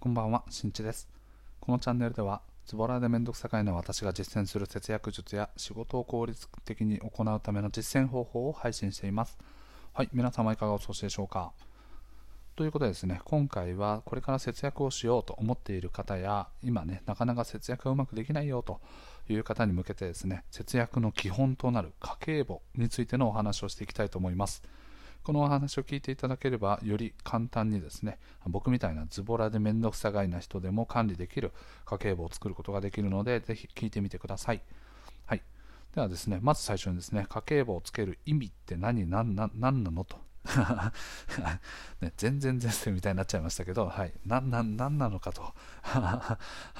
こんばんは、しんちです。このチャンネルでは、ズボラでめんどくさがいの私が実践する節約術や仕事を効率的に行うための実践方法を配信しています。はい、皆様いかがお過ごしでしょうか。ということでですね、今回はこれから節約をしようと思っている方や、今ね、なかなか節約がうまくできないよという方に向けてですね、節約の基本となる家計簿についてのお話をしていきたいと思います。このお話を聞いていただければより簡単にですね僕みたいなズボラで面倒くさがいな人でも管理できる家計簿を作ることができるのでぜひ聞いてみてください、はい、ではですねまず最初にですね家計簿をつける意味って何何何何なのと。ね、全然前世みたいになっちゃいましたけど、はい、何ななのかと、は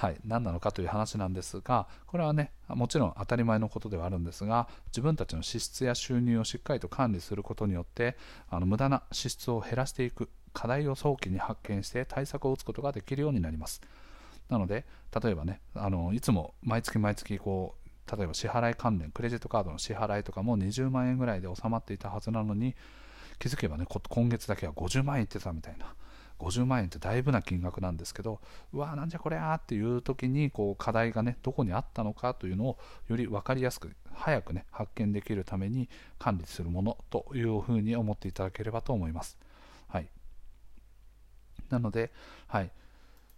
い、何なのかという話なんですが、これはね、もちろん当たり前のことではあるんですが、自分たちの支出や収入をしっかりと管理することによって、あの無駄な支出を減らしていく、課題を早期に発見して対策を打つことができるようになります。なので、例えばね、あのいつも毎月毎月こう、例えば支払い関連、クレジットカードの支払いとかも20万円ぐらいで収まっていたはずなのに、気づけばね今月だけは50万円いってたみたいな。50万円ってだいぶな金額なんですけどうわーなんじゃこりゃーっていう時にこう課題がねどこにあったのかというのをより分かりやすく早くね発見できるために管理するものというふうに思っていただければと思います。はい、なので、はい、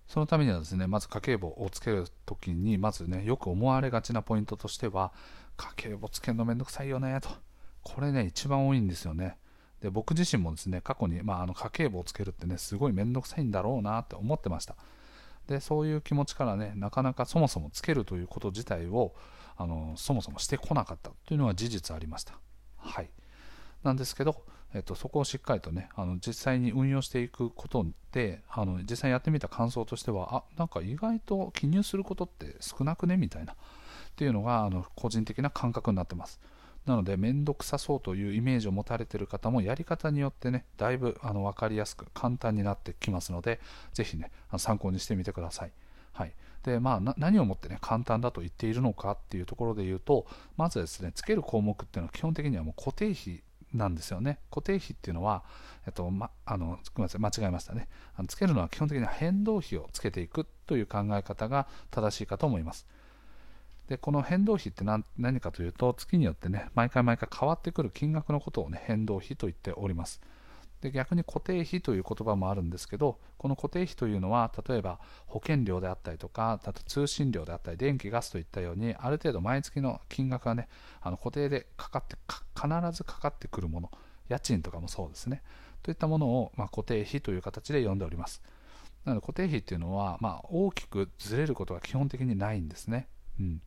そのためにはですねまず家計簿をつけるときにまずねよく思われがちなポイントとしては家計簿つけるのめんどくさいよねと。これね一番多いんですよね。で僕自身もですね過去に、まあ、あの家計簿をつけるってねすごい面倒くさいんだろうなって思ってました。でそういう気持ちからねなかなかそもそもつけるということ自体をあのそもそもしてこなかったというのは事実ありました。はい。なんですけど、えっと、そこをしっかりとねあの実際に運用していくことであの実際やってみた感想としてはあなんか意外と記入することって少なくね？みたいな。っていうのがあの個人的な感覚になってます。なので、面倒くさそうというイメージを持たれている方も、やり方によってね、だいぶあの分かりやすく、簡単になってきますので、ぜひね、参考にしてみてください。はい。でまあ、何をもってね簡単だと言っているのかっていうところで言うとまずですねつける項目っていうのは基本的にはもう固定費なんですよね。固定費っていうのは、えっとま、あのごめんなさい間違えましたね。あのつけるのは基本的には変動費をつけていくという考え方が正しいかと思います。でこの変動費って何何かというと月によってね毎回毎回変わってくる金額のことをね変動費と言っております。で逆に固定費という言葉もあるんですけどこの固定費というのは例えば保険料であったりとかあと通信料であったり電気ガスといったようにある程度毎月の金額がねあの固定でかかって必ずかかってくるもの家賃とかもそうですね。といったものを、まあ、固定費という形で呼んでおります。なので固定費っていうのは、まあ、大きくずれることが基本的にないんですね、うん。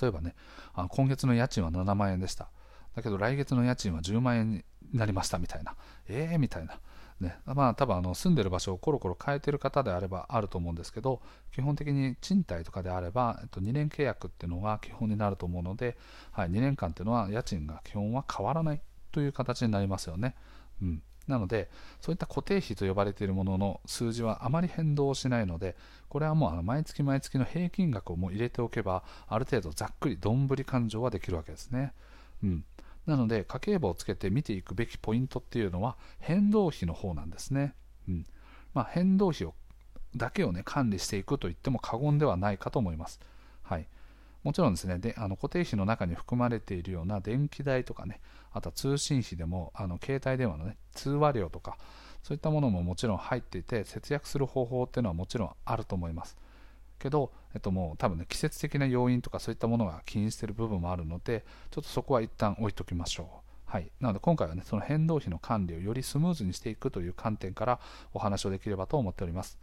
例えばね、あの今月の家賃は7万円でした。だけど来月の家賃は10万円になりましたみたいな。えーみたいな。ね、まあ多分あの住んでる場所をコロコロ変えてる方であればあると思うんですけど基本的に賃貸とかであれば、えっと、2年契約っていうのが基本になると思うので、はい、2年間っていうのは家賃が基本は変わらないという形になりますよね。うんなので、そういった固定費と呼ばれているものの数字はあまり変動しないので、これはもうあの毎月毎月の平均額をもう入れておけば、ある程度ざっくりどんぶり勘定はできるわけですね。うん。なので、家計簿をつけて見ていくべきポイントっていうのは、変動費の方なんですね。うん。まあ、変動費をだけをね、管理していくと言っても過言ではないかと思います。はい。もちろんですねであの固定費の中に含まれているような電気代とかねあとは通信費でもあの携帯電話の、ね、通話料とかそういったものももちろん入っていて節約する方法っていうのはもちろんあると思います。けど、えっと、もう多分ね季節的な要因とかそういったものが起因している部分もあるのでちょっとそこは一旦置いときましょう。はい、なので今回はねその変動費の管理をよりスムーズにしていくという観点からお話をできればと思っております。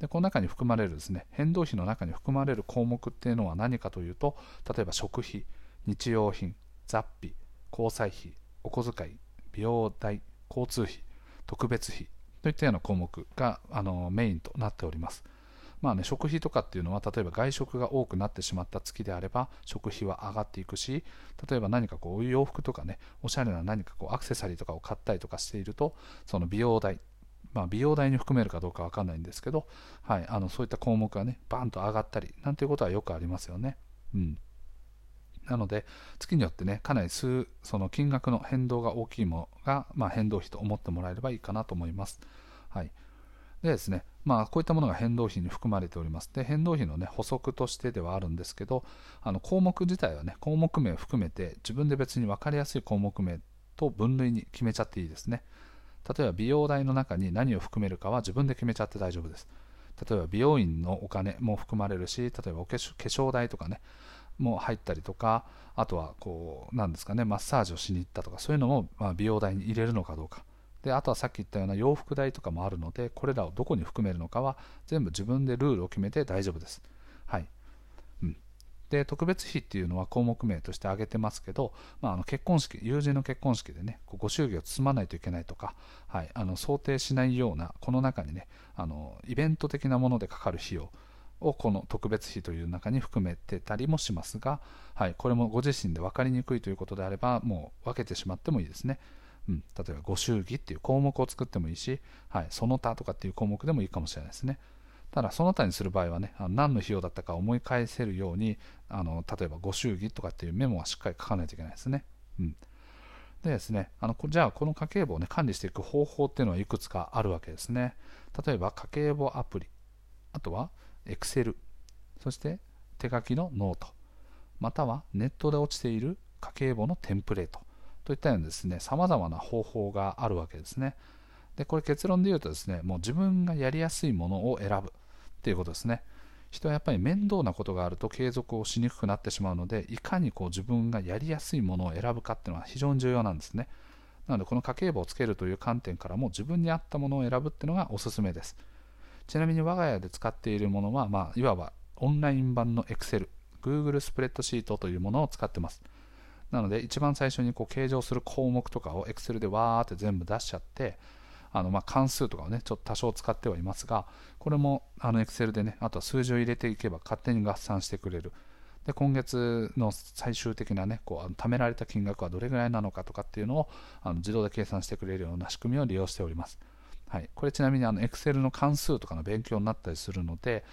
でこの中に含まれるですね変動費の中に含まれる項目っていうのは何かというと例えば食費日用品雑費交際費お小遣い美容代交通費特別費といったような項目があのメインとなっております。まあね、食費とかっていうのは例えば外食が多くなってしまった月であれば食費は上がっていくし例えば何かこう洋服とかねおしゃれな何かこうアクセサリーとかを買ったりとかしているとその美容代まあ、美容代に含めるかどうか分かんないんですけど、はい、あのそういった項目がねバンと上がったりなんていうことはよくありますよね。うんなので、月によってね、かなり数、その金額の変動が大きいものが、まあ、変動費と思ってもらえればいいかなと思います。はい。でですね、まあ、こういったものが変動費に含まれております。で、変動費の、ね、補足としてではあるんですけど、あの項目自体はね、項目名を含めて、自分で別に分かりやすい項目名と分類に決めちゃっていいですね。例えば美容代の中に何を含めるかは自分で決めちゃって大丈夫です。例えば美容院のお金も含まれるし、例えばお化粧代とかね、も入ったりとか、あとはこう、なんですかね、マッサージをしに行ったとか、そういうのもま美容代に入れるのかどうか。であとはさっき言ったような洋服代とかもあるのでこれらをどこに含めるのかは全部自分でルールを決めて大丈夫です。はい、で特別費っていうのは項目名として挙げてますけど、まあ、あの結婚式友人の結婚式でねご祝儀を包まないといけないとか、はい、あの想定しないようなこの中にねあのイベント的なものでかかる費用をこの特別費という中に含めてたりもしますが、はい、これもご自身で分かりにくいということであればもう分けてしまってもいいですね。うん、例えばご祝儀っていう項目を作ってもいいし、はい、その他とかっていう項目でもいいかもしれないですね。ただその他にする場合はね、あの何の費用だったか思い返せるように、あの例えばご祝儀とかっていうメモはしっかり書かないといけないですね。うん、でですね、あのじゃあこの家計簿を、ね、管理していく方法っていうのはいくつかあるわけですね。例えば家計簿アプリ、あとは Excel、そして手書きのノート、またはネットで落ちている家計簿のテンプレート、といったようにですね、様々な方法があるわけですね。で、これ結論で言うとですね、もう自分がやりやすいものを選ぶっていうことですね。人はやっぱり面倒なことがあると継続をしにくくなってしまうので、いかにこう自分がやりやすいものを選ぶかっていうのは非常に重要なんですね。なので、この家計簿をつけるという観点からも自分に合ったものを選ぶっていうのがおすすめです。ちなみに我が家で使っているものは、まあ、いわばオンライン版の Excel、Google スプレッドシートというものを使ってます。なので一番最初にこう計上する項目とかを Excel でわーって全部出しちゃってあのま関数とかをねちょっと多少使ってはいますがこれもあの Excel でねあとは数字を入れていけば勝手に合算してくれるで今月の最終的なねこう貯められた金額はどれぐらいなのかとかっていうのをあの自動で計算してくれるような仕組みを利用しております。はい、これちなみにあの Excel の関数とかの勉強になったりするので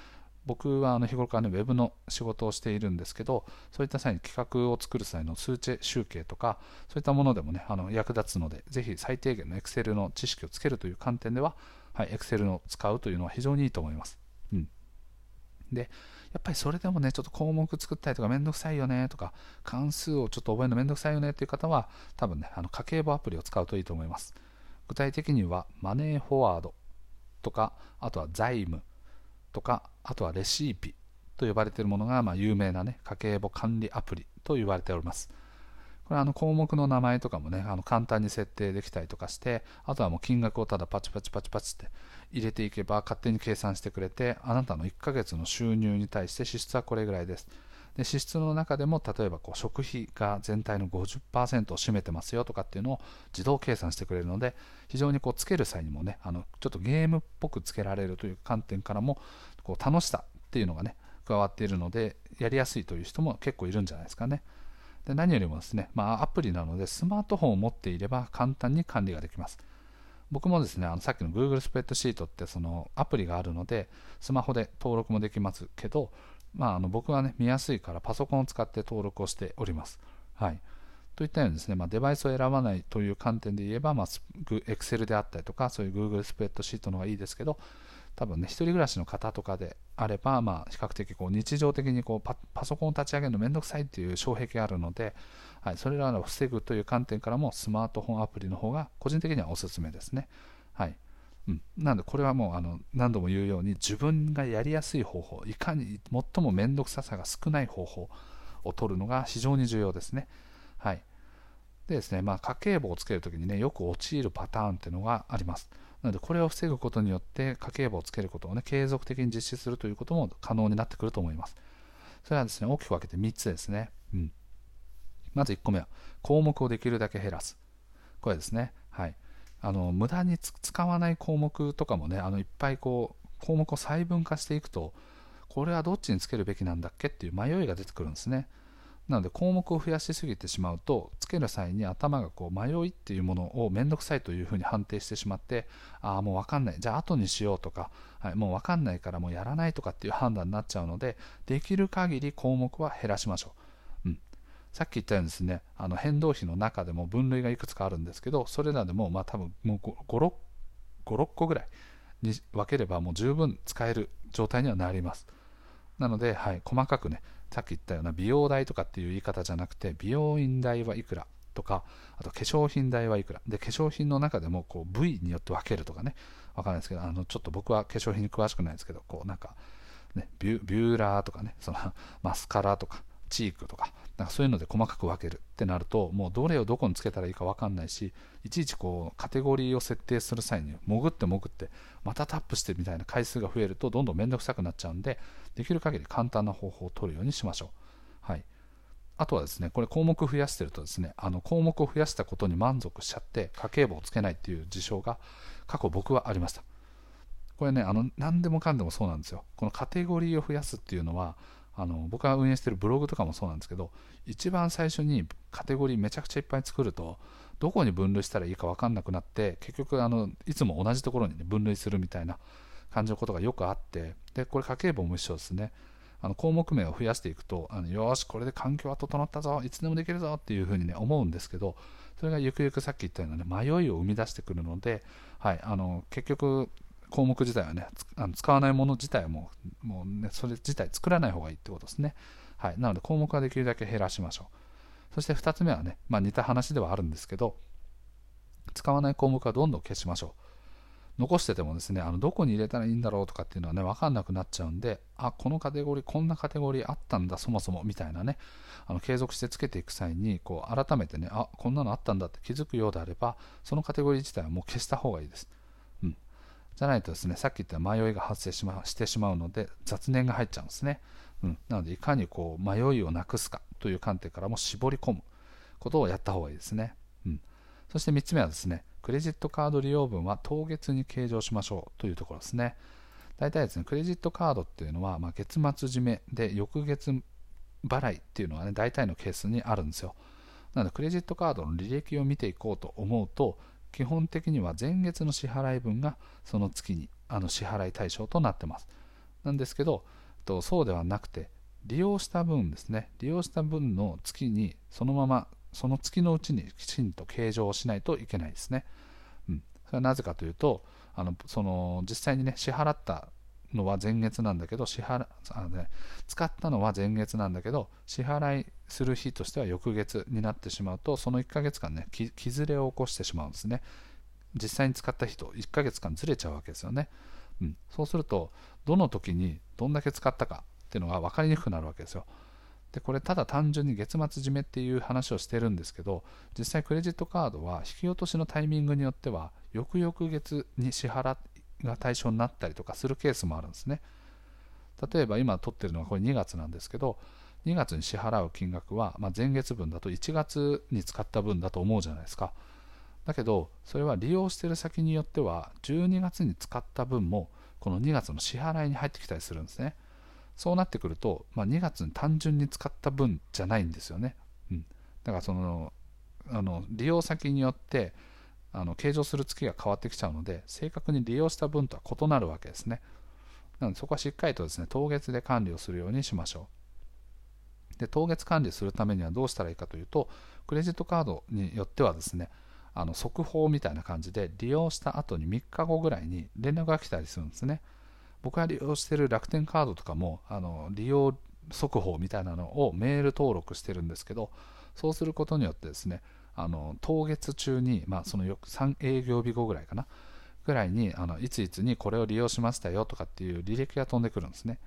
僕はあの日頃からね、ウェブの仕事をしているんですけど、そういった際に企画を作る際の数値集計とか、そういったものでもね、あの役立つので、ぜひ最低限の Excel の知識をつけるという観点では、はい、Excel を使うというのは非常にいいと思います。うん。で、やっぱりそれでもね、ちょっと項目作ったりとかめんどくさいよねとか、関数をちょっと覚えるのめんどくさいよねっていう方は、多分ね、あの家計簿アプリを使うといいと思います。具体的には、マネーフォワードとか、あとは財務とか、あとはレシーピと呼ばれているものが、まあ、有名な、ね、家計簿管理アプリと言われております。これはあの項目の名前とかもね、あの簡単に設定できたりとかして、あとはもう金額をただパチパチパチパチって入れていけば勝手に計算してくれて、あなたの1ヶ月の収入に対して支出はこれぐらいです。で支出の中でも例えばこう食費が全体の50%を占めてますよとかっていうのを自動計算してくれるので非常にこうつける際にもねあのちょっとゲームっぽくつけられるという観点からもこう楽しさっていうのがね加わっているのでやりやすいという人も結構いるんじゃないですかね。で何よりもですね、まあ、アプリなのでスマートフォンを持っていれば簡単に管理ができます。僕もですねあのさっきの Google スプレッドシートってそのアプリがあるのでスマホで登録もできますけど、まあ、あの僕はね見やすいからパソコンを使って登録をしております。はい。といったようにですね、まあ、デバイスを選ばないという観点で言えば、まあ、Excel であったりとか、そういう Google スプレッドシートの方がいいですけど、多分ね、一人暮らしの方とかであれば、まあ、比較的こう日常的にこうパソコンを立ち上げるのめんどくさいっていう障壁があるので、はい、それらを防ぐという観点からもスマートフォンアプリの方が個人的にはおすすめですね。はい。うん、なので、これはもうあの何度も言うように自分がやりやすい方法、いかに最も面倒くささが少ない方法を取るのが非常に重要ですね。はい、でですね、まあ、家計簿をつけるときにね、よく陥るパターンっていうのがあります。なので、これを防ぐことによって、家計簿をつけることをね、継続的に実施するということも可能になってくると思います。それはですね、大きく分けて3つですね。うん。まず1個目は、項目をできるだけ減らす。これですね。はい。あの、無駄に使わない項目とかもね、あの、いっぱいこう、項目を細分化していくと、これはどっちにつけるべきなんだっけ？っていう迷いが出てくるんですね。なので項目を増やしすぎてしまうとつける際に頭がこう迷いっていうものを面倒くさいというふうに判定してしまってああもう分かんない。じゃあ後にしようとか、はい、もう分かんないからもうやらないとかっていう判断になっちゃうのでできる限り項目は減らしましょう、さっき言ったようにですねあの変動費の中でも分類がいくつかあるんですけどそれらでもまあ多分もう56個ぐらいに分ければもう十分使える状態にはなります。なので、はい、細かくねさっき言ったような美容代とかっていう言い方じゃなくて美容院代はいくらとかあと化粧品代はいくら。で化粧品の中でもこう部位によって分けるとかねわかんないですけどあのちょっと僕は化粧品に詳しくないですけどこうなんか、ね、ビューラーとかねそのマスカラとかチークとかなんかそういうので細かく分けるってなるともうどれをどこにつけたらいいか分かんないしいちいちこうカテゴリーを設定する際に潜って潜ってまたタップしてみたいな回数が増えるとどんどん面倒くさくなっちゃうんでできる限り簡単な方法を取るようにしましょう。はいあとはですね、これ項目増やしてるとですね、あの項目を増やしたことに満足しちゃって家計簿をつけないっていう事象が過去僕はありました。これね、あの何でもかんでもそうなんですよ。このカテゴリーを増やすっていうのは、あの僕が運営してるブログとかもそうなんですけど一番最初にカテゴリーめちゃくちゃいっぱい作るとどこに分類したらいいか分かんなくなって結局あのいつも同じところに、ね、分類するみたいな感じのことがよくあってでこれ家計簿も一緒ですね。あの項目名を増やしていくとあのよしこれで環境は整ったぞいつでもできるぞっていうふうにね思うんですけどそれがゆくゆくさっき言ったような、ね、迷いを生み出してくるので、はい、あの結局項目自体はね、あの使わないもの自体はもう、もうね、それ自体作らない方がいいってことですね。はい。なので、項目はできるだけ減らしましょう。そして2つ目はね、まあ、似た話ではあるんですけど、使わない項目はどんどん消しましょう。残しててもですね、あのどこに入れたらいいんだろうとかっていうのはね、分かんなくなっちゃうんで、あ、このカテゴリー、こんなカテゴリーあったんだ、そもそも、みたいなね、あの継続してつけていく際に、こう、改めてね、あ、こんなのあったんだって気づくようであれば、そのカテゴリー自体はもう消した方がいいです。じゃないとですね、さっき言った迷いが発生し,、ま、してしまうので、雑念が入っちゃうんですね。うん、なので、いかにこう迷いをなくすかという観点からも絞り込むことをやった方がいいですね。うん、そして3つ目はですね、クレジットカード利用分は当月に計上しましょうというところですね。大体ですね、クレジットカードっていうのは、まあ、月末締めで翌月払いっていうのはね、大体のケースにあるんですよ。なので、クレジットカードの履歴を見ていこうと思うと、基本的には前月の支払い分がその月にあの支払い対象となってます。なんですけど、とそうではなくて、利用した分ですね、利用した分の月にそのまま、その月のうちにきちんと計上しないといけないですね。うん、それはなぜかというと、あのその実際にね、支払ったのは前月なんだけど支払あの、ね、使ったのは前月なんだけど支払いする日としては翌月になってしまうとその1ヶ月間ねきずれを起こしてしまうんですね。実際に使った日と1ヶ月間ずれちゃうわけですよね、うん、そうするとどの時にどんだけ使ったかっていうのが分かりにくくなるわけですよ。でこれただ単純に月末締めっていう話をしてるんですけど実際クレジットカードは引き落としのタイミングによっては翌々月に支払が対象になったりとかするケースもあるんですね。例えば今取ってるのはこれ2月なんですけど、2月に支払う金額は、まあ、前月分だと1月に使った分だと思うじゃないですか。だけど、それは利用してる先によっては、12月に使った分も、この2月の支払いに入ってきたりするんですね。そうなってくると、まあ、2月に単純に使った分じゃないんですよね。うん、だからそのあの利用先によってあの計上する月が変わってきちゃうので正確に利用した分とは異なるわけですねなのでそこはしっかりとですね当月で管理をするようにしましょうで当月管理するためにはどうしたらいいかというとクレジットカードによってはですねあの速報みたいな感じで利用した後に3日後ぐらいに連絡が来たりするんですね。僕が利用している楽天カードとかもあの利用速報みたいなのをメール登録してるんですけどそうすることによってですねあの当月中に、まあ、その3営業日後ぐらいかなぐらいにあのいついつにこれを利用しましたよとかっていう履歴が飛んでくるんですね。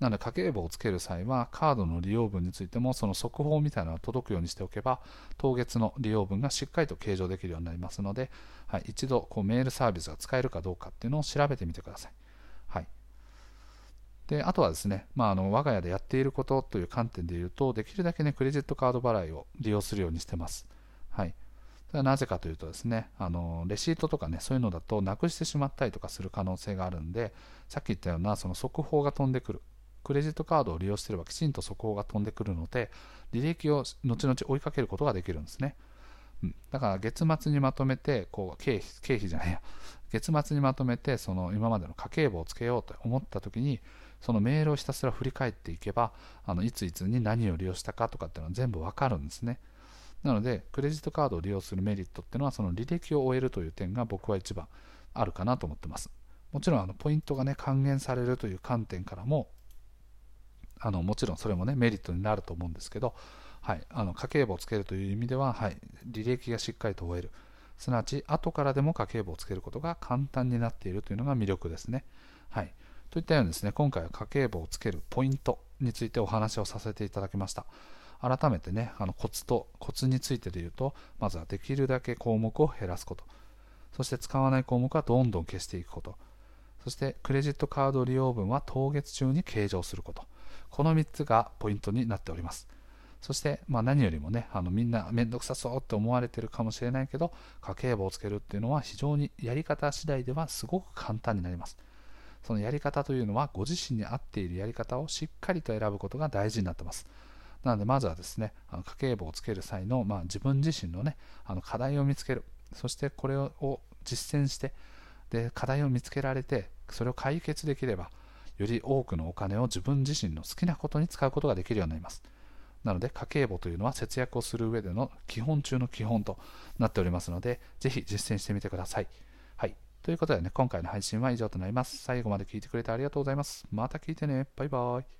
なので家計簿をつける際はカードの利用分についてもその速報みたいなのが届くようにしておけば当月の利用分がしっかりと計上できるようになりますので、はい、一度こうメールサービスが使えるかどうかっていうのを調べてみてください、はい、であとはですね、まあ、あの我が家でやっていることという観点で言うとできるだけねクレジットカード払いを利用するようにしてますはい。なぜかというとですね、あのレシートとかね、そういうのだとなくしてしまったりとかする可能性があるんで、さっき言ったようなその速報が飛んでくる。クレジットカードを利用していればきちんと速報が飛んでくるので、履歴を後々追いかけることができるんですね。うん、だから月末にまとめて、こう経費、経費じゃないや、月末にまとめて、その今までの家計簿をつけようと思ったときに、そのメールをひたすら振り返っていけば、あのいついつに何を利用したかとかっていうのは全部わかるんですね。なので、クレジットカードを利用するメリットっていうのは、その履歴を終えるという点が僕は一番あるかなと思ってます。もちろんあのポイントがね還元されるという観点からもあのもちろんそれもねメリットになると思うんですけど、はい、あの家計簿をつけるという意味では、はい、履歴がしっかりと終える。すなわち後からでも家計簿をつけることが簡単になっているというのが魅力ですね、はい、といったようにですね今回は家計簿をつけるポイントについてお話をさせていただきました。改めてねあのコツとコツについてで言うとまずはできるだけ項目を減らすこと。そして使わない項目はどんどん消していくこと。そしてクレジットカード利用分は当月中に計上すること。この3つがポイントになっております。そして、まあ、何よりもねあのみんな面倒くさそうって思われてるかもしれないけど家計簿をつけるっていうのは非常にやり方次第ではすごく簡単になります。そのやり方というのはご自身に合っているやり方をしっかりと選ぶことが大事になってます。なのでまずはですねあの家計簿をつける際の、まあ、自分自身のねあの課題を見つける。そしてこれを実践してで課題を見つけられてそれを解決できればより多くのお金を自分自身の好きなことに使うことができるようになります。なので家計簿というのは節約をする上での基本中の基本となっておりますのでぜひ実践してみてください。はい。ということでね今回の配信は以上となります。最後まで聞いてくれてありがとうございます。また聞いてね。バイバイ。